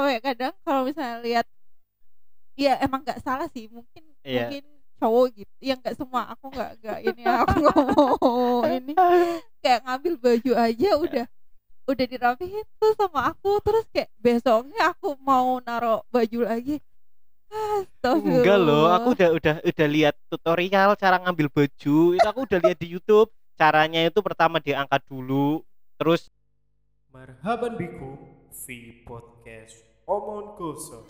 apa ya kadang kalau misalnya lihat ya emang nggak salah sih mungkin Iya. mungkin cowok gitu ya nggak semua aku nggak nggak ini aku nggak mau ini kayak ngambil baju aja udah udah dirapihin tuh sama aku terus kayak besoknya aku mau naro baju lagi Astagfirullah. Enggak loh, aku udah udah udah lihat tutorial cara ngambil baju. Itu aku udah lihat di YouTube. Caranya itu pertama diangkat dulu, terus Marhaban bikum fi podcast Omon Kosong.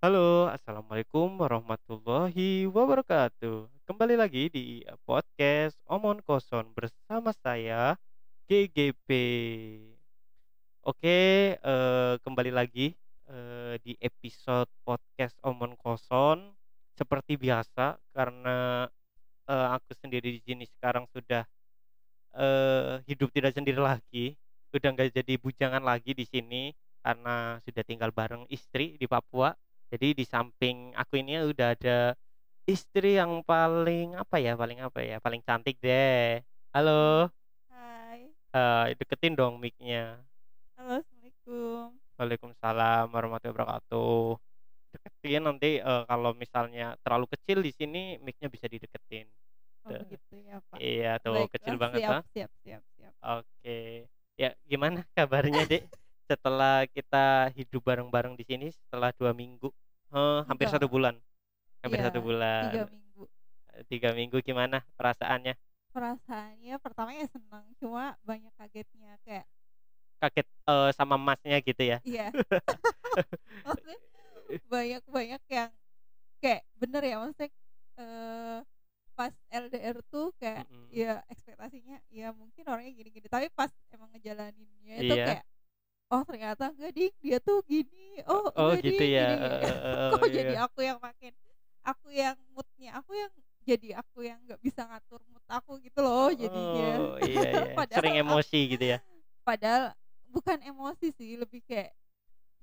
Halo, Assalamualaikum warahmatullahi wabarakatuh. Kembali lagi di podcast Omon Koson bersama saya GGP. Oke, eh, kembali lagi eh, di episode podcast Omon Koson. Seperti biasa, karena eh, aku sendiri di sini sekarang sudah eh, hidup tidak sendiri lagi, udah nggak jadi bujangan lagi di sini karena sudah tinggal bareng istri di Papua. Jadi di samping aku ini udah ada istri yang paling apa ya paling apa ya paling cantik deh. Halo. Hai. Eh, deketin dong micnya. Halo assalamualaikum Waalaikumsalam warahmatullahi wabarakatuh. Deketin nanti eh, kalau misalnya terlalu kecil di sini micnya bisa dideketin. Oh begitu ya pak. Iya tuh Baiklah, kecil banget siap, ah. siap siap siap. Oke. Ya gimana kabarnya dek setelah kita hidup bareng-bareng di sini setelah dua minggu Eh, hampir Enggak. satu bulan. Hampir Iya, satu bulan. tiga minggu. Tiga minggu gimana perasaannya? Perasaannya pertama ya senang cuma banyak kagetnya kayak kaget eh, sama masnya gitu ya. Iya. Banyak banyak yang kayak bener ya maksudnya eh, pas LDR tuh kayak Mm-mm. ya ekspektasinya ya mungkin orangnya gini-gini. Tapi pas emang ngejalaninnya itu Iya. kayak oh ternyata enggak ding. Dia tuh gini. Oh, oh enggak, gitu Ding, ya. Gini, gini." eh, kok oh, jadi iya. aku yang makin aku yang moodnya aku yang jadi aku yang nggak bisa ngatur mood aku gitu loh jadinya. Oh iya iya. Sering emosi gitu ya. padahal bukan emosi sih lebih kayak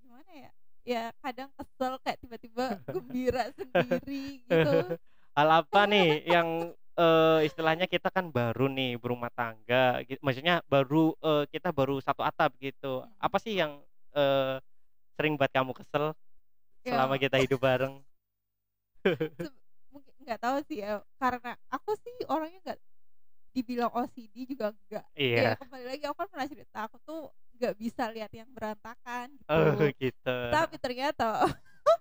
gimana ya ya kadang kesel kayak tiba-tiba gembira sendiri gitu. Hal apa nih yang eh, istilahnya kita kan baru nih berumah tangga gitu. maksudnya baru eh, kita baru satu atap gitu. Hmm. apa sih yang eh, sering buat kamu kesel Ya, selama kita hidup bareng? Mungkin nggak tahu sih ya karena aku sih orangnya nggak dibilang OCD juga enggak iya. Ya kembali lagi aku kan pernah cerita aku tuh nggak bisa lihat yang berantakan gitu. Oh gitu. Tapi ternyata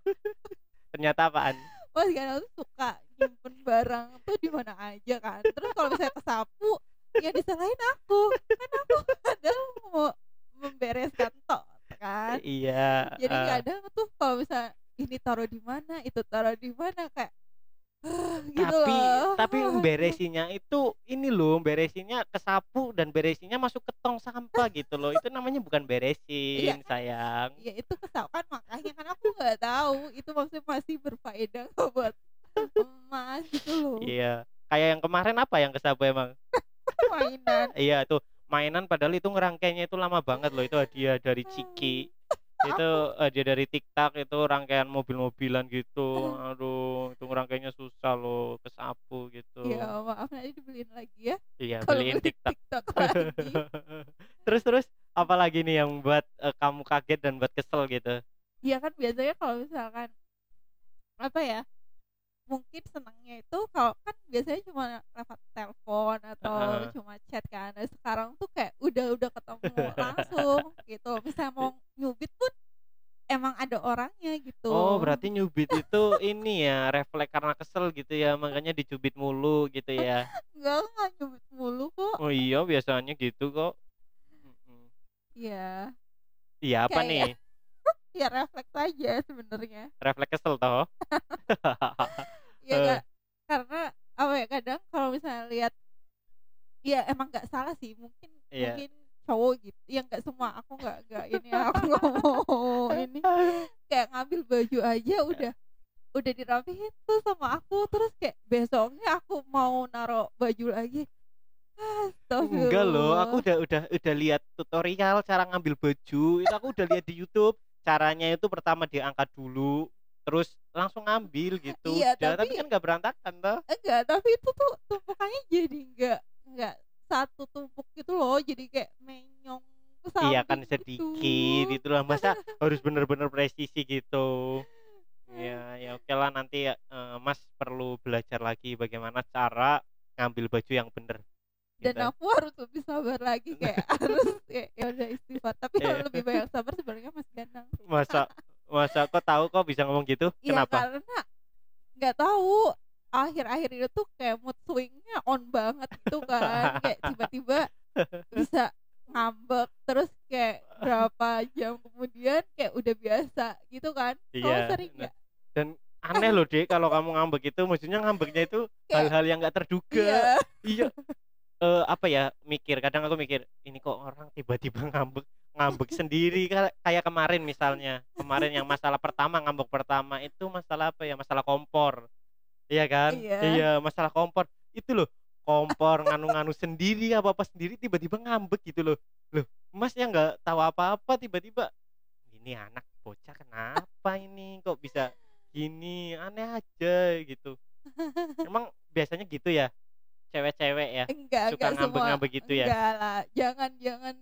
ternyata apaan? Mas Gana tuh suka nyimpen barang tuh di mana aja kan. Terus kalau misalnya kesapu ya disalahin aku. Kan aku kadang mau membereskan tok kan. Iya jadi eh, kadang tuh kalau misalnya ini taruh di mana itu taruh di mana kayak gitu tapi loh. tapi beresinnya itu ini loh beresinnya kesapu dan beresinnya masuk ke tong sampah gitu loh. Itu namanya bukan beresin Iya. sayang. Ya itu kesakan makanya kan aku nggak tahu itu maksudnya masih berfaedah buat emas gitu loh. Iya kayak yang kemarin apa yang kesapu emang? Mainan. Iya tuh. Mainan padahal itu ngerangkainya itu lama banget loh itu hadiah dari Ciki itu hadiah dari TikTok itu rangkaian mobil-mobilan gitu. Aduh itu ngerangkainya susah loh kesapu gitu. Ya maaf nanti dibeliin lagi ya. Iya beliin beli TikTok. TikTok lagi. Terus terus apalagi nih yang buat eh, kamu kaget dan buat kesel gitu? Iya kan biasanya kalau misalkan apa ya mungkin senangnya itu kalau kan biasanya cuma lewat telepon atau Heeh. cuma chat kan. Nah, sekarang tuh kayak udah udah ketemu langsung gitu. Misalnya mau nyubit pun emang ada orangnya gitu. Oh berarti nyubit itu ini ya refleks karena kesel gitu ya makanya dicubit mulu gitu ya. Enggak enggak nyubit mulu kok. Oh iya biasanya gitu kok. Iya. Iya apa Kayak- nih? ya refleks aja sebenarnya. Refleks kesel toh ya Eh. enggak karena apa ya kadang kalau misalnya lihat ya emang nggak salah sih mungkin Iya. mungkin cowok gitu ya nggak semua aku nggak nggak ini aku nggak mau ini. Kayak ngambil baju aja udah udah dirapihin tuh sama aku terus kayak besoknya aku mau naro baju lagi. Enggak loh aku udah udah udah lihat tutorial cara ngambil baju itu aku udah lihat di YouTube caranya itu pertama diangkat dulu terus langsung ngambil gitu. Iya, udah tapi, tapi- kan nggak berantakan toh. Enggak tapi itu tuh tumpukannya jadi enggak enggak satu tumpuk gitu loh jadi kayak menyong iya kan gitu. sedikit itu lah. Masa harus bener-bener presisi gitu? Ya ya oke lah nanti ya, eh, mas perlu belajar lagi bagaimana cara ngambil baju yang bener. Dan gitu. aku harus lebih sabar lagi kayak harus kayak ya udah istighfar. Tapi Iya. kalau lebih banyak sabar sebenarnya Mas Ganang masa masa kok tahu kok bisa ngomong gitu? Iya kenapa? karena nggak tahu. Akhir-akhir itu tuh kayak mood swingnya on banget gitu kan. Kayak tiba-tiba bisa ngambek terus kayak berapa jam kemudian kayak udah biasa gitu kan. Kamu Iya, sering nah, nggak dan aneh loh dek kalau kamu ngambek itu. Maksudnya ngambeknya itu hal-hal yang nggak terduga. Iya. Iya. Eh, apa ya mikir. Kadang aku mikir ini kok orang tiba-tiba ngambek ngambek sendiri Ka- kayak kemarin misalnya. Kemarin yang masalah pertama ngambek pertama itu masalah apa ya? Masalah kompor. Iya kan? Iya. masalah kompor. Itu loh kompor nganu-nganu sendiri apa apa sendiri tiba-tiba ngambek gitu loh. Loh mas yang nggak tahu apa-apa tiba-tiba ini anak bocah kenapa ini? Kok bisa gini? Aneh aja gitu. Emang biasanya gitu ya? Cewek-cewek ya? Enggak Suka ngambek-ngambek gitu ya? enggak lah. Jangan jangan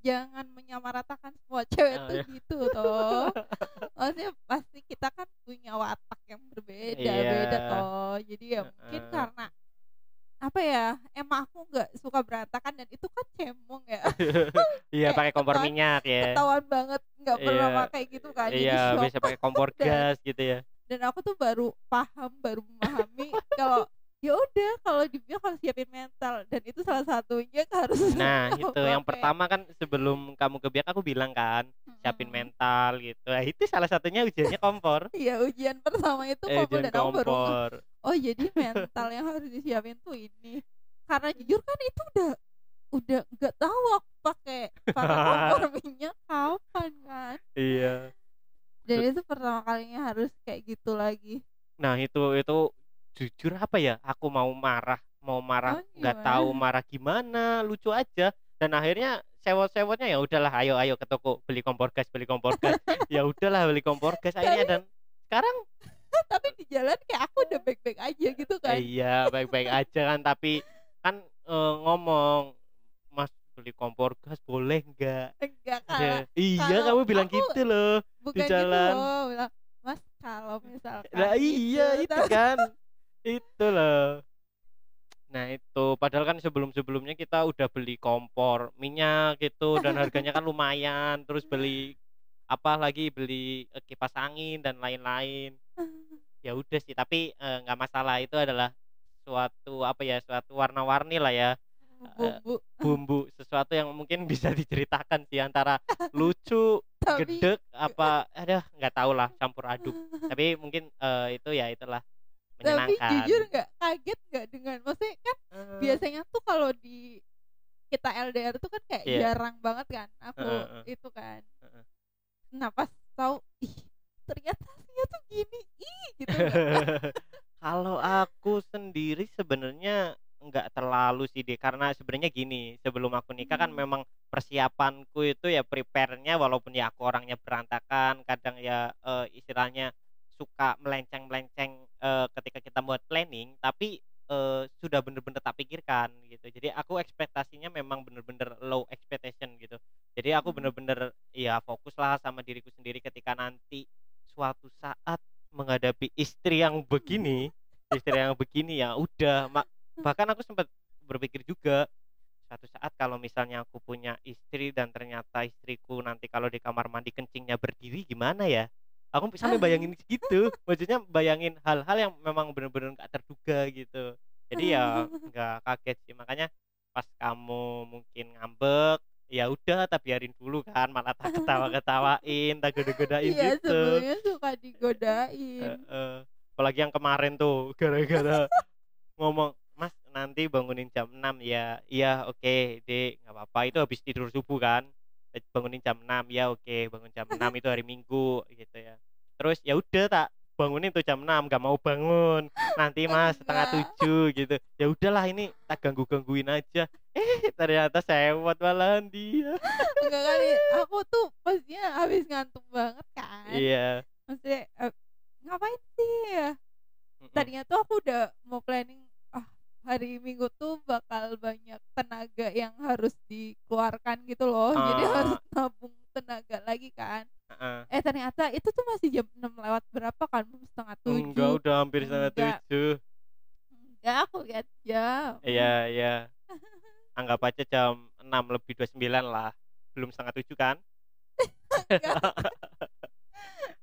jangan menyamaratakan semua cewek Oh, tuh iya. gitu toh maksudnya pasti kita kan punya watak yang berbeda Iya. beda toh jadi ya mungkin Heeh. karena apa ya emang aku nggak suka berantakan dan itu kan cemong ya iya pakai kompor ketahuan- minyak ya ketahuan banget nggak pernah Iya. pakai gitu kan iya bisa pakai kompor gas gitu ya dan aku tuh baru paham baru memahami kalau ya udah kalau dibilang harus siapin mental dan itu salah satunya harus nah itu yang pakai- pertama kan sebelum kamu ke biak aku bilang kan siapin Mm-mm. mental gitu. Nah, itu salah satunya ujiannya kompor. Iya ujian pertama itu eh, kompor ujian dan aku baru ngeh, kompor. Oh jadi mental yang harus disiapin tuh ini. Karena jujur kan itu udah udah nggak tahu aku pakai pakai kompor minyak kapan kan. Iya. Dan itu pertama kalinya harus kayak gitu lagi. Nah itu itu jujur apa ya aku mau marah mau marah Oh, nggak gimana? tahu marah gimana lucu aja dan akhirnya sewot-sewotnya ya udahlah ayo ayo ke toko beli kompor gas beli kompor gas ya udahlah beli kompor gas akhirnya dan sekarang tapi di jalan kayak aku udah baik-baik aja gitu kan iya baik-baik aja kan tapi kan eh, ngomong mas beli kompor gas boleh nggak enggak Ya, kalah iya kalau kamu bilang gitu loh bukan jalan. gitu loh mas kalau misalkan Lah iya gitu, itu kan. itu loh. Nah, itu padahal kan sebelum-sebelumnya kita udah beli kompor minyak gitu dan harganya kan lumayan, terus beli apa lagi beli eh, kipas angin dan lain-lain. Ya udah sih, tapi eh, nggak masalah itu adalah suatu apa ya, suatu warna-warni lah ya, bumbu bumbu sesuatu yang mungkin bisa diceritakan sih antara lucu, tapi gedek apa ada nggak tahu lah campur aduk. Tapi mungkin eh, itu ya itulah tapi jujur nggak kaget nggak dengan maksudnya kan Eh, biasanya tuh kalau di kita LDR tuh kan kayak Iya. jarang banget kan aku Heeh, heeh. itu kan Heeh. nah pas tahu ih ternyata aslinya tuh gini ih gitu Kalau aku sendiri sebenarnya nggak terlalu sih deh karena sebenarnya gini sebelum aku nikah kan Hmm. memang persiapanku itu ya prepare-nya walaupun ya aku orangnya berantakan kadang ya eh, istilahnya suka melenceng-melenceng eh, ketika kita buat planning tapi eh, sudah bener-bener tak pikirkan gitu. Jadi aku ekspektasinya memang bener-bener low expectation gitu. Jadi aku Hmm. bener-bener ya fokus lah sama diriku sendiri ketika nanti suatu saat menghadapi istri yang begini istri yang begini ya udah. Mak bahkan aku sempat berpikir juga suatu saat kalau misalnya aku punya istri dan ternyata istriku nanti kalau di kamar mandi kencingnya berdiri gimana ya aku sampai bayangin gitu. Maksudnya bayangin hal-hal yang memang benar-benar nggak terduga gitu. Jadi ya nggak kaget sih. Makanya pas kamu mungkin ngambek ya udah tak biarin dulu kan. Malah tak ketawa-ketawain tak goda-godain iya gitu. sebelumnya suka digodain. Heeh. apalagi yang kemarin tuh gara-gara ngomong mas nanti bangunin jam 6 ya iya oke dek nggak apa-apa. Itu habis tidur subuh kan bangunin jam 6 ya oke bangun jam 6 itu hari minggu gitu ya. Terus ya udah tak bangunin tuh jam 6 nggak mau bangun. Nanti mas setengah tujuh gitu. Ya udahlah ini tak ganggu gangguin aja. Eh ternyata sewot malahan dia. Enggak kali aku tuh pastinya habis ngantuk banget kan. Iya. Maksudnya eh, ngapain sih? Ya tadinya tuh aku udah mau planning hari minggu tuh bakal banyak tenaga yang harus dikeluarkan gitu loh. Jadi Ah. harus nabung tenaga lagi kan. Heeh. eh ternyata itu tuh masih jam 6 lewat berapa kan? Setengah tujuh. Enggak udah hampir setengah tujuh. Enggak aku lihat jam. Iya iya. Anggap aja jam 6 lebih 29 lah. Belum setengah tujuh kan?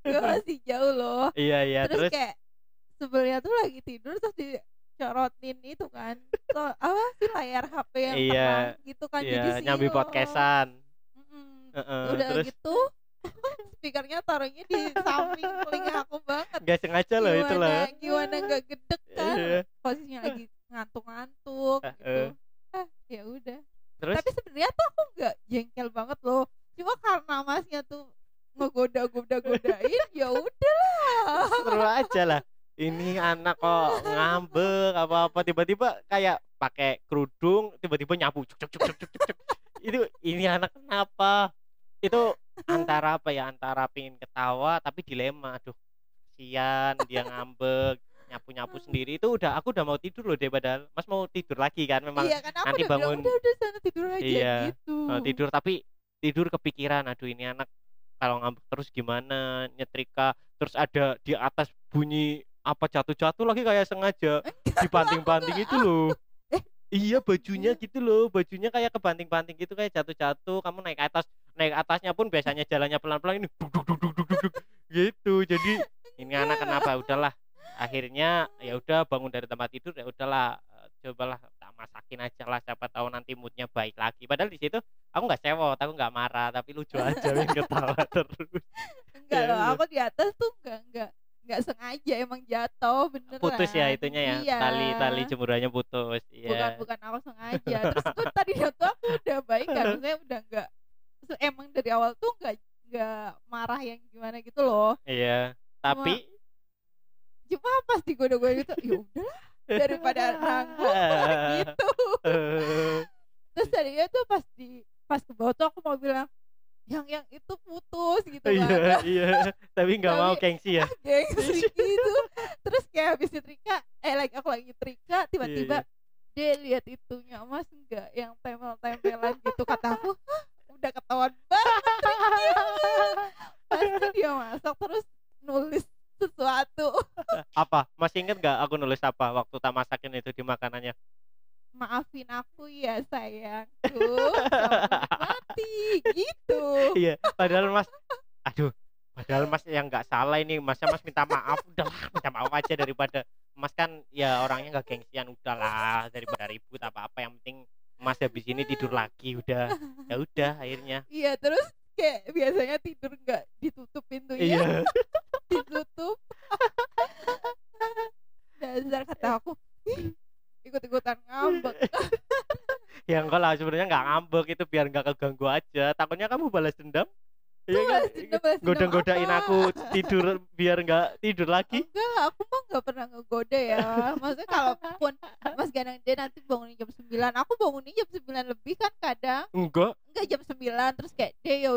Enggak, masih jauh loh. Iya iya. Terus, terus, kayak sebelumnya tuh lagi tidur terus dicorotin itu kan. So, apa sih layar HP yang Iya, terang gitu kan. jadi iya nyambi silau. podcastan. Mm-mm. Heeh, udah terus? gitu speakernya taruhnya di samping telinga aku banget. Nggak sengaja loh itu loh. gimana nggak gedek kan? Iya. posisinya lagi ngantuk-ngantuk gitu. Heeh. ah ya udah. Terus? Tapi sebenarnya tuh aku nggak jengkel banget loh. Cuma karena masnya tuh ngegoda-goda-godain ya udahlah. Seru aja lah ini anak kok ngambek apa apa tiba-tiba kayak pakai kerudung tiba-tiba nyapu. Cuk cuk cuk cuk cuk, cuk, itu ini anak kenapa? Itu antara apa ya? Antara pingin ketawa tapi dilema. Aduh kasihan dia ngambek nyapu nyapu sendiri. Itu udah aku udah mau tidur loh deh padahal mas mau tidur lagi kan? Memang iya kan nanti udah bilang bangun- udah udah sana tidur aja Iya, gitu. mau tidur tapi tidur kepikiran aduh ini anak kalau ngambek terus gimana? Nyetrika. Terus ada di atas bunyi apa jatuh-jatuh lagi kayak sengaja dibanting-banting itu loh. Eh, iya bajunya iya. gitu loh bajunya kayak kebanting-banting gitu kayak jatuh-jatuh kamu naik atas naik atasnya pun biasanya jalannya pelan-pelan ini duk, duk, duk, duk, duk, duk, duk. gitu. Jadi ini anak kenapa? Udahlah. Akhirnya ya udah bangun dari tempat tidur ya udahlah eh, cobalah tak masakin aja lah siapa tahu nanti moodnya baik lagi. Padahal di situ aku nggak sewot aku nggak marah tapi lucu aja main ketawa terus. Enggak Ya loh aku di atas tuh enggak enggak enggak sengaja emang jatuh beneran. Putus ya itunya ya iya. tali tali jemurannya putus bukan iya. Bukan aku sengaja. Terus tuh tadi tuh aku udah baik kan maksudnya udah enggak so, emang dari awal tuh enggak enggak marah yang gimana gitu loh. Iya tapi cuma pas digoda-goda gitu ya udahlah daripada nanggung gitu. Terus tadinya tuh pas di pas ke bawah tuh aku mau bilang yang yang itu putus gitu iya kan. iya. Tapi nggak mau gengsi ya? gengsi gitu. Terus kayak habis nyetrika eh lagi aku lagi nyetrika tiba-tiba dia lihat itunya mas enggak yang tempel-tempelan gitu kata aku. "Hah, udah ketahuan banget triknya." pasti dia masak terus nulis sesuatu. Apa? Masih inget nggak aku nulis apa waktu tak masakin itu di makanannya? Maafin aku ya sayangku sampai mati gitu iya padahal mas aduh padahal mas yang nggak salah ini masnya mas minta maaf udahlah minta maaf aja daripada mas kan ya orangnya nggak gengsian udahlah daripada ribut apa apa yang penting mas habis ini tidur lagi udah. Ya udah akhirnya. Iya terus kayak biasanya tidur nggak ditutup pintunya. Iya. Ditutup. Dasar kata aku "Ih, ikut-ikutan ngambek. Ya enggak lah sebenarnya nggak ngambek itu biar nggak keganggu aja. Takutnya kamu balas dendam Iya kan? goda-godain aku tidur biar nggak tidur lagi. Enggak aku mah nggak pernah ngegoda ya. Maksudnya kalaupun Mas Ganang dia nanti bangunin jam 9 aku bangunin jam 9 lebih kan kadang. Enggak. Enggak jam 9 terus kayak dia yo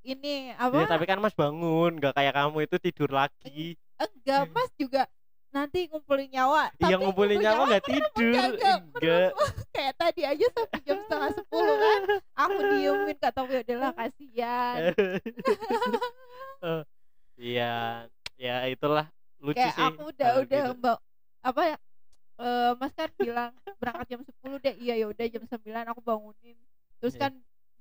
ini apa? Ya tapi kan mas bangun nggak kayak kamu itu tidur lagi. Enggak Mas juga nanti ngumpulin nyawa yang Tapi ngumpulin nyawa nggak tidur? enggak, enggak kayak tadi aja sampai jam setengah sepuluh kan. Aku diemin kata gue udahlah kasihan. Eh, Iya, ya itulah. Lucu kayak sih. aku udah hal udah gitu. mbak apa ya eh, mas kan bilang berangkat jam 10 deh. Iya ya udah jam 9 aku bangunin. Terus Iya. kan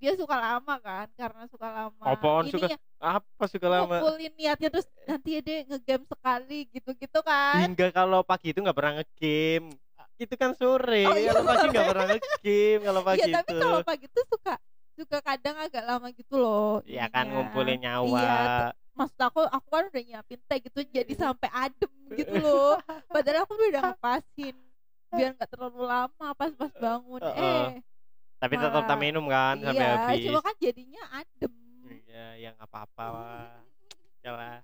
dia suka lama kan karena suka lama Apaan suka Ininya, apa suka lama? ngumpulin niatnya terus nanti ya deh ngegame sekali gitu-gitu kan Hingga kalau pagi itu nggak pernah ngegame. Itu kan sore. Oh, iya, kalau pagi nggak pernah ngegame kalau pagi Iya tapi itu. kalau pagi tuh suka suka kadang agak lama gitu loh Ya kan ininya. ngumpulin nyawa. Iya, maksud aku aku kan udah nyiapin teh gitu jadi sampai adem gitu loh padahal aku udah ngepasin biar nggak terlalu lama pas pas bangun Heeh. eh Tapi tetap tak minum kan sampai iya habis. cuma kan jadinya adem. Iya, yang apa-apa lah.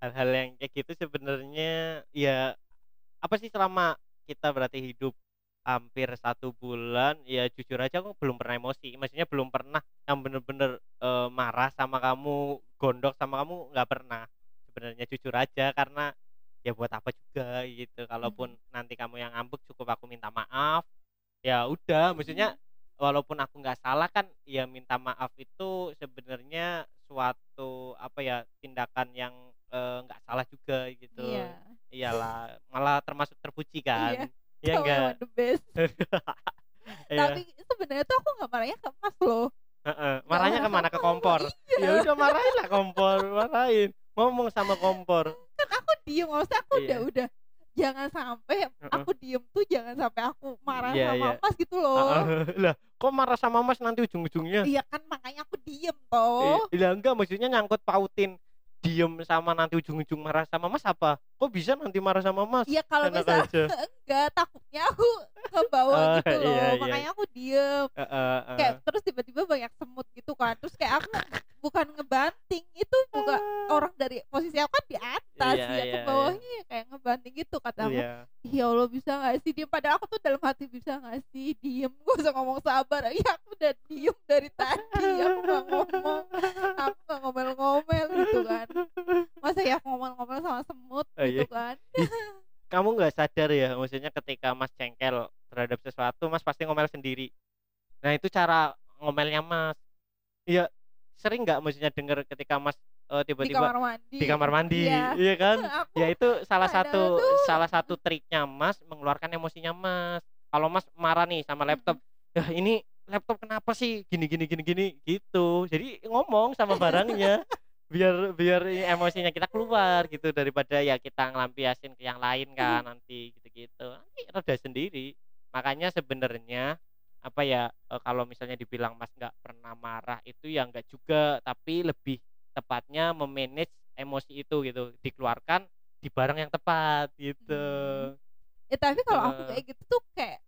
Hal-hal yang kayak gitu sebenarnya ya apa sih selama kita berarti hidup hampir satu bulan ya jujur aja aku belum pernah emosi. Maksudnya belum pernah yang bener-bener eh, marah sama kamu gondok sama kamu nggak pernah. Sebenarnya jujur aja karena ya buat apa juga gitu. Kalaupun Hmm. nanti kamu yang ngambek cukup aku minta maaf. Ya udah maksudnya walaupun aku nggak salah kan ya minta maaf itu sebenarnya suatu apa ya tindakan yang eh, nggak salah juga gitu Iya. iyalah malah termasuk terpuji kan Iya. Iya Kamu enggak the best. Iya. Tapi sebenarnya tuh aku nggak marahnya ke Mas loh. Heeh, marahnya marah ke mana ke kompor Iya. ya udah marahin lah kompor marahin ngomong sama kompor Kan aku diem, maksudnya aku Iya. udah udah jangan sampai aku diem tuh jangan sampai aku marah Iya, sama iya. Mas gitu loh. lah kok marah sama mas nanti ujung-ujungnya? Iya kan makanya aku diem toh. Iya enggak maksudnya nyangkut pautin diem sama nanti ujung-ujung marah sama mas apa? Kok bisa nanti marah sama mas? Iya kalau misalnya aja enggak takutnya aku ke bawah Oh, gitu loh. iya, iya. Makanya aku diem. Eh, eh, eh. Kayak terus tiba-tiba banyak semut gitu kan. Terus kayak aku bukan ngebanting itu juga orang dari posisi aku kan di atas Iya, ya iya, ke iya. bawahnya ya kayak ngebanting gitu kata aku Iya. ya Allah bisa gak sih diem padahal aku tuh dalam hati bisa gak sih diem gue usah ngomong sabar ya aku udah diem dari tadi aku gak ngomong aku gak ngomel-ngomel gitu kan masa ya aku ngomel-ngomel sama semut Oh, gitu iya. kan kamu nggak sadar ya maksudnya ketika mas cengkel terhadap sesuatu mas pasti ngomel sendiri. Nah itu cara ngomelnya mas. Iya sering nggak maksudnya denger ketika mas di tiba-tiba kamar mandi. di kamar mandi Iya. iya kan? Aku ya itu salah satu tuh. salah satu triknya mas mengeluarkan emosinya mas. Kalau mas marah nih sama laptop ya ini laptop kenapa sih? Gini gini gini gini gitu. Jadi ngomong sama barangnya biar biar emosinya kita keluar gitu daripada ya kita ngelampiasin ke yang lain kan nanti gitu gitu nanti reda sendiri. Makanya sebenarnya apa ya eh, kalau misalnya dibilang mas nggak pernah marah itu ya nggak juga tapi lebih tepatnya memanage emosi itu gitu. Dikeluarkan di barang yang tepat gitu. Hmm. ya tapi kalau aku Eh. kayak gitu tuh kayak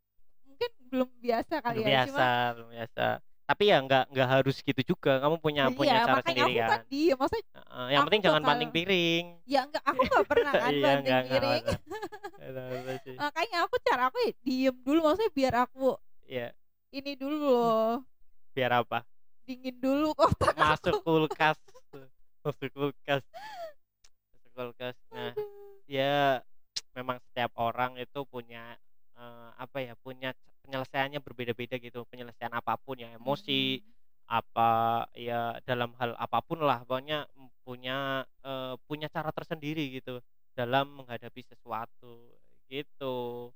mungkin belum biasa kali belum ya biasa cuma belum biasa tapi ya nggak nggak harus gitu juga. Kamu punya punya iya, cara makanya sendiri kan kan. diem. Maksudnya Heeh, yang penting jangan bakal- banting piring. Ya enggak aku nggak pernah kan iya banting enggak piring. enggak. Makanya aku cara aku ya diem dulu. Maksudnya biar aku Iya, ini dulu loh. Biar apa? Dingin dulu kotak masuk kulkas. Masuk kulkas. Masuk kulkas. Nah ya memang setiap orang itu punya eh, apa ya punya penyelesaiannya berbeda-beda gitu penyelesaian apa pun ya emosi apa ya dalam hal apa pun lah pokoknya punya eh, punya cara tersendiri gitu dalam menghadapi sesuatu gitu.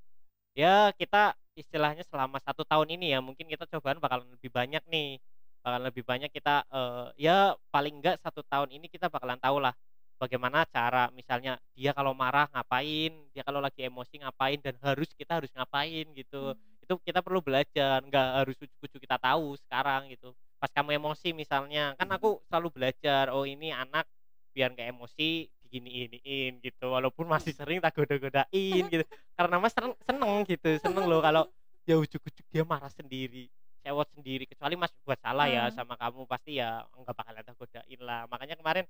Ya kita istilahnya selama satu tahun ini ya mungkin kita cobaan bakalan lebih banyak nih bakalan lebih banyak kita eh, ya paling enggak satu tahun ini kita bakalan tahu lah bagaimana cara misalnya dia kalau marah ngapain dia kalau lagi emosi ngapain dan harus kita harus ngapain gitu. Itu kita perlu belajar nggak harus ujuk-ujuk kita tahu sekarang gitu. Pas kamu emosi misalnya kan aku selalu belajar oh ini anak biar nggak emosi digini-iniin gitu. Walaupun masih sering tak goda-godain gitu. Karena mas seneng, seneng gitu seneng loh kalau ya ujuk-ujuk dia marah sendiri cewek sendiri. Kecuali mas buat salah ya Hmm. sama kamu pasti ya nggak bakalan tak godain lah. Makanya kemarin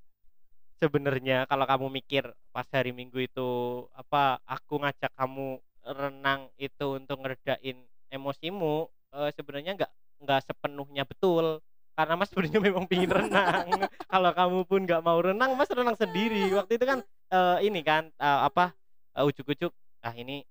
sebenarnya kalau kamu mikir pas hari minggu itu apa aku ngajak kamu renang itu untuk ngeredain emosimu eh, sebenarnya nggak nggak sepenuhnya betul. Karena mas sebenarnya memang pingin renang. Kalau kamu pun nggak mau renang mas renang sendiri. Waktu itu kan eh, ini kan eh, apa ujuk-ujuk ah ini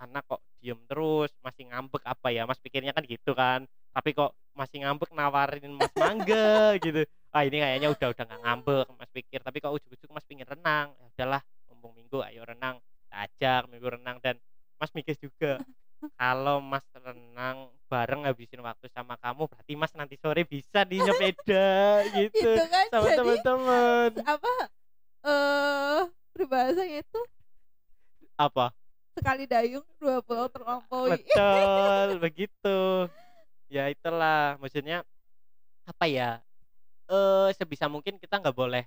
anak kok diem terus masih ngambek apa ya? Mas pikirnya kan gitu kan. Tapi kok masih ngambek nawarin mas mangga gitu ah ini kayaknya udah udah nggak ngambek mas pikir. Tapi kok ujuk-ujuk mas pingin renang. Ya udahlah mumpung minggu ayo renang. Ajak minggu renang. Dan mas mikir juga kalau mas renang bareng ngabisin waktu sama kamu berarti mas nanti sore bisa di nyepeda gitu. Itu kan sama teman-teman. apa eh peribahasanya itu? Apa? Sekali dayung dua pulau terlampaui. Betul begitu. Ya itulah maksudnya apa ya eh sebisa mungkin kita nggak boleh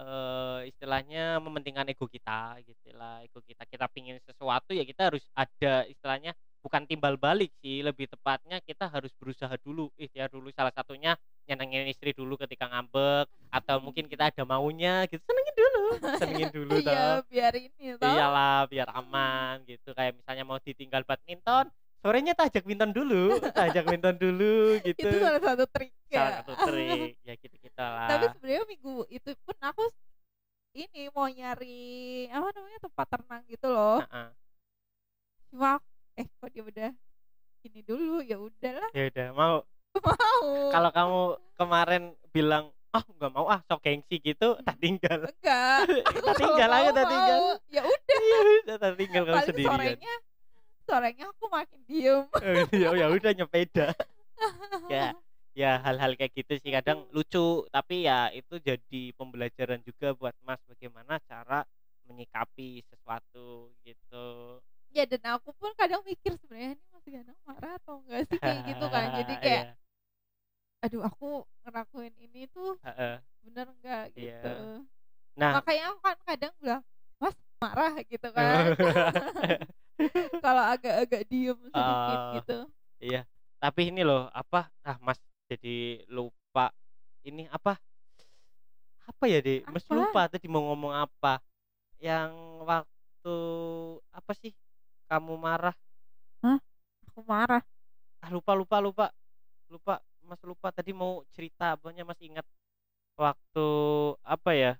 eh istilahnya mementingkan ego kita gitu lah. Ego kita kita pingin sesuatu ya kita harus ada istilahnya bukan timbal balik sih. Lebih tepatnya kita harus berusaha dulu ikhtiar dulu. Salah satunya nyenengin istri dulu ketika ngambek atau mungkin kita ada maunya gitu. Senengin dulu senengin dulu toh iya biar ini tau? Iyalah biar aman gitu. Kayak misalnya mau ditinggal badminton sorenya tak ajak badminton dulu tak ajak badminton dulu gitu. itu salah satu trik salah ya satu trik ya gitu gitu lah. Tapi sebenarnya minggu itu pun aku ini mau nyari apa namanya tempat tenang gitu loh. Heeh. cuma aku- eh kok dia udah ini dulu ya udahlah. Ya udah mau. Mau. Kalau kamu kemarin bilang ah nggak mau ah sok gengsi gitu tak tinggal. Enggak. Tak tinggal aja tak tinggal. Ya udah. Iya, udah tak tinggal kamu sendirian. sorenya sorenya aku makin diem. Ya ya udah nyepeda. ya ya hal-hal kayak gitu sih kadang lucu. Tapi ya itu jadi pembelajaran juga buat mas bagaimana cara menyikapi sesuatu gitu. Ya dan aku pun kadang mikir sebenarnya ini Mas Ganang marah atau enggak sih? kayak gitu kan. Jadi kayak Iya, aduh aku ngelakuin ini tuh heeh. bener enggak? Iya. gitu. Nah makanya aku kan kadang bilang mas marah gitu kan. Kalau agak-agak diem sedikit Ah. gitu. iya. Tapi ini loh apa? Ah mas jadi lupa ini apa apa ya deh mas Apa? lupa tadi mau ngomong apa. Yang waktu apa sih? Kamu marah. Aku marah? Ah lupa lupa lupa. Lupa mas lupa. Tadi mau cerita apanya mas ingat waktu apa ya?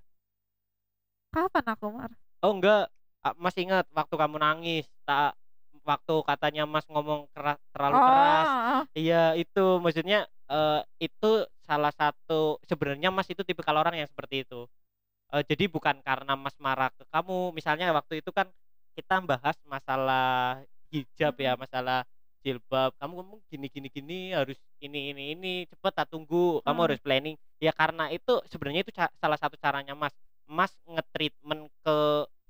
Kapan aku marah? Oh enggak. Mas ingat waktu kamu nangis. Tak waktu katanya mas ngomong keras terlalu keras. oh. Iya itu. Maksudnya eh, itu salah satu sebenarnya mas itu tipe kalau orang yang seperti itu. Eh, jadi bukan karena mas marah ke kamu. Misalnya waktu itu kan kita bahas masalah hijab ya masalah jilbab. Kamu ngomong gini gini gini harus ini ini ini cepet tak tunggu. Kamu Hmm. harus planning. Ya karena itu sebenarnya itu salah satu caranya mas. Mas nge-treatment ke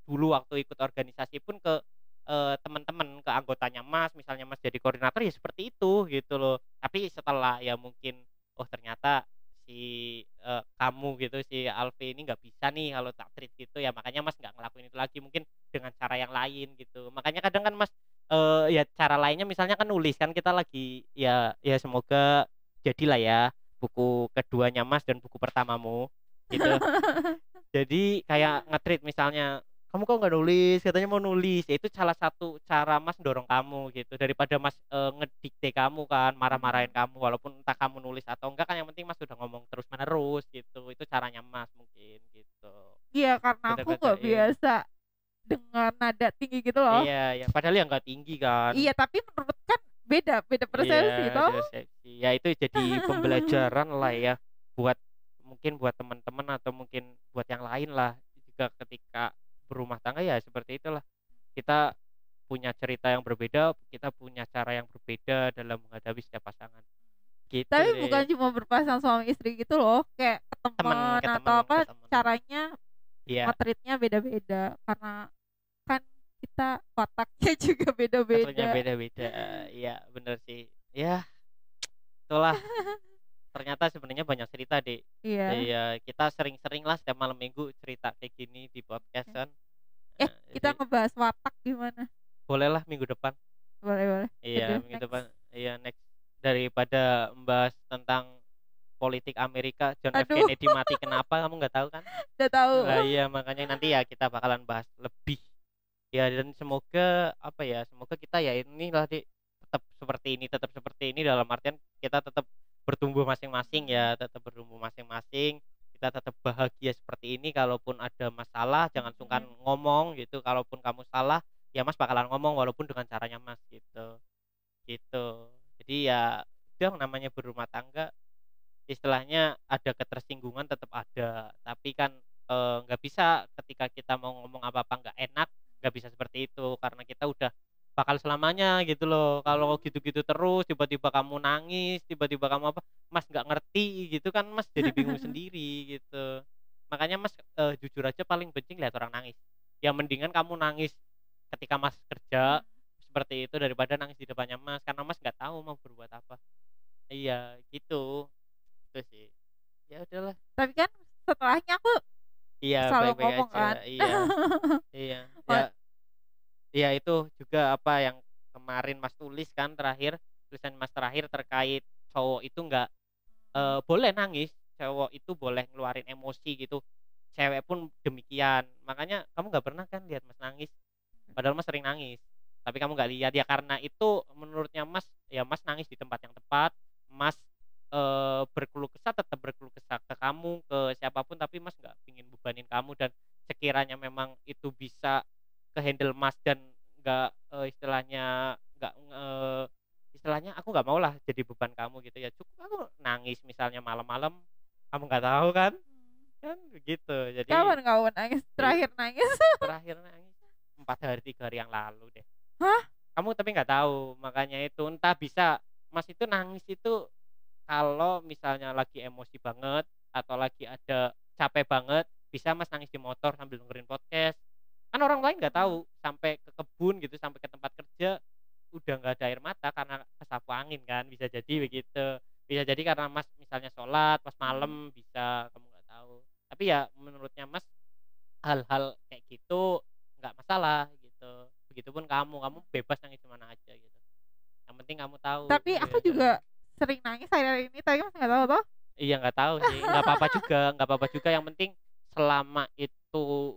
dulu waktu ikut organisasi pun ke eh, teman-teman ke anggotanya mas misalnya mas jadi koordinator ya seperti itu gitu loh. Tapi setelah ya mungkin oh ternyata si eh, kamu gitu si Alfi ini nggak bisa nih kalau tak treat gitu ya makanya mas nggak ngelakuin itu lagi mungkin dengan cara yang lain gitu. Makanya kadang kan mas eh ya cara lainnya misalnya kan nulis kan kita lagi ya ya semoga jadilah ya buku keduanya mas dan buku pertamamu gitu. Jadi kayak nge-treat misalnya kamu kok nggak nulis? Katanya mau nulis. Ya itu salah satu cara mas dorong kamu gitu daripada mas eh, ngedikte kamu kan marah-marahin kamu walaupun entah kamu nulis atau enggak kan yang penting mas sudah ngomong terus menerus gitu. Itu caranya mas mungkin gitu. Iya karena aku Bener-bener, nggak iya. biasa dengan nada tinggi gitu loh. Iya ya padahal ya nggak tinggi kan. Iya tapi menurut kan beda beda persepsi Iya, toh persepsi. ya itu jadi pembelajaran lah ya buat mungkin buat teman-teman atau mungkin buat yang lain lah juga ketika berumah tangga ya seperti itulah. Kita punya cerita yang berbeda kita punya cara yang berbeda dalam menghadapi setiap pasangan. Gitu tapi deh. bukan cuma berpasangan suami istri gitu loh kayak teman ke atau apa ke temen. caranya Iya, nge-treatnya beda-beda. Karena kan kita wataknya juga beda-beda. Beda-beda. Iya bener sih. Ya itulah ternyata sebenarnya banyak cerita deh iya. Iya kita sering-sering lah setiap malam minggu cerita kayak gini di podcast kan eh Nah, kita jadi ngebahas watak gimana? Bolehlah minggu depan. Boleh boleh. Iya Aduh, minggu next. depan. Iya next. Daripada membahas tentang politik Amerika John F. Aduh. Kennedy mati kenapa? Kamu nggak tahu kan? Udah tahu. Nah, iya makanya nanti ya kita bakalan bahas lebih. Ya dan semoga apa ya semoga kita ya inilah di tetap seperti ini tetap seperti ini dalam artian kita tetap bertumbuh masing-masing ya tetap bertumbuh masing-masing. Kita tetap bahagia seperti ini kalaupun ada masalah jangan sungkan ngomong gitu. Kalaupun kamu salah ya mas bakalan ngomong walaupun dengan caranya mas gitu. Gitu. Jadi ya udah namanya berumah tangga istilahnya ada ketersinggungan tetap ada. Tapi kan eh, nggak bisa ketika kita mau ngomong apa apa nggak enak nggak bisa seperti itu. Karena kita udah bakal selamanya gitu loh. Kalau gitu-gitu terus tiba-tiba kamu nangis tiba-tiba kamu apa mas nggak ngerti gitu kan mas jadi bingung sendiri gitu. Makanya mas eh, jujur aja paling benci lihat orang nangis. Yang mendingan kamu nangis ketika mas kerja seperti itu daripada nangis di depannya mas karena mas nggak tahu mau berbuat apa. Iya gitu. Itu sih. Ya udahlah. Tapi kan setelahnya aku iya Selalu baik-baik ngomong aja. kan. iya. Iya. Wah. Ya iya itu juga apa yang kemarin mas tulis kan terakhir tulisan mas terakhir terkait cowok itu nggak eh, boleh nangis cowok itu boleh ngeluarin emosi gitu. Cewek pun demikian. Makanya kamu nggak pernah kan lihat mas nangis? Padahal mas sering nangis tapi kamu nggak lihat. Ya karena itu menurutnya mas ya mas nangis di tempat yang tepat mas eh, berkeluh kesah tetap berkeluh kesah ke kamu ke siapa pun tapi mas nggak pingin bebanin kamu. Dan sekiranya memang itu bisa ke handle mas dan nggak eh, istilahnya nggak eh, istilahnya aku nggak mau lah jadi beban kamu gitu ya cukup aku nangis misalnya malam-malam kamu nggak tahu kan kan begitu jadi Kapan kau nangis? Terakhir nangis? terakhir nangis empat hari tiga hari yang lalu deh Hah? kamu tapi nggak tahu makanya itu entah bisa mas itu nangis itu kalau misalnya lagi emosi banget atau lagi ada capek banget bisa mas nangis di motor sambil dengerin podcast kan orang lain nggak tahu sampai ke kebun gitu sampai ke tempat kerja udah nggak ada air mata karena kesapu angin kan bisa jadi begitu. Bisa jadi karena mas misalnya sholat pas malam bisa kamu nggak tahu. Tapi ya menurutnya mas hal-hal kayak gitu nggak masalah gitu. Begitupun kamu kamu bebas nangis mana aja gitu. Yang penting kamu tahu Tapi gitu aku ya. juga sering nangis hari ini tapi mas nggak tahu toh. iya nggak tahu sih. Nggak apa-apa juga nggak apa-apa juga. Yang penting selama itu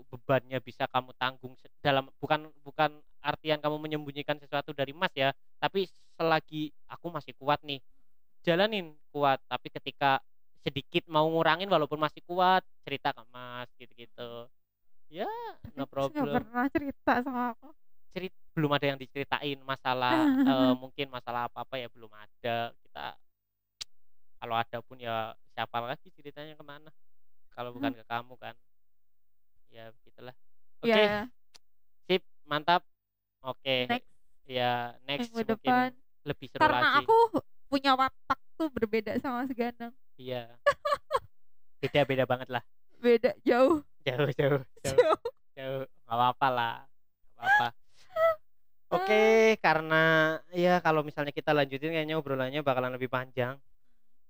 bebannya bisa kamu tanggung dalam bukan bukan artian kamu menyembunyikan sesuatu dari mas ya tapi selagi aku masih kuat nih jalanin kuat tapi ketika sedikit mau ngurangin walaupun masih kuat cerita ke mas gitu-gitu. Ya Tapi no problem. pernah cerita sama aku. cerit belum ada yang diceritain masalah eh, mungkin masalah apa apa ya belum ada kita kalau ada pun ya siapa lagi ceritanya ke mana? Kalau bukan ke kamu kan ya begitulah. Oke Ya, sip mantap. Oke next. ya next minggu mungkin depan. lebih seru Karena lagi. aku punya watak tuh berbeda sama si Ganang. iya. Beda beda banget lah. Beda jauh. jauh jauh jauh. Jauh. jauh. Nggak apa-apa lah nggak apa-apa. Oke karena ya kalau misalnya kita lanjutin kayaknya obrolannya bakalan lebih panjang.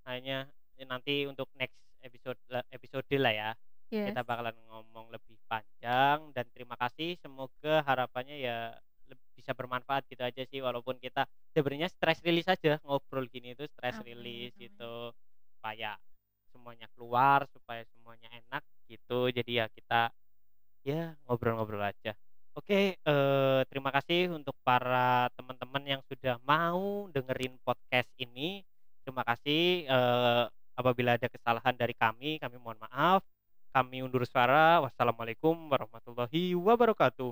Kayaknya ya nanti untuk next episode episode lah ya Yes. kita bakalan ngomong lebih panjang dan terima kasih. Semoga harapannya ya bisa bermanfaat gitu aja sih walaupun kita sebenarnya stress release aja ngobrol gini itu stress Amin, release amin. gitu supaya semuanya keluar supaya semuanya enak gitu. Jadi ya kita ya ngobrol-ngobrol aja. Oke eh, terima kasih untuk para teman-teman yang sudah mau dengerin podcast ini. Terima kasih eh, apabila ada kesalahan dari kami kami mohon maaf kami undur suara. Wassalamualaikum warahmatullahi wabarakatuh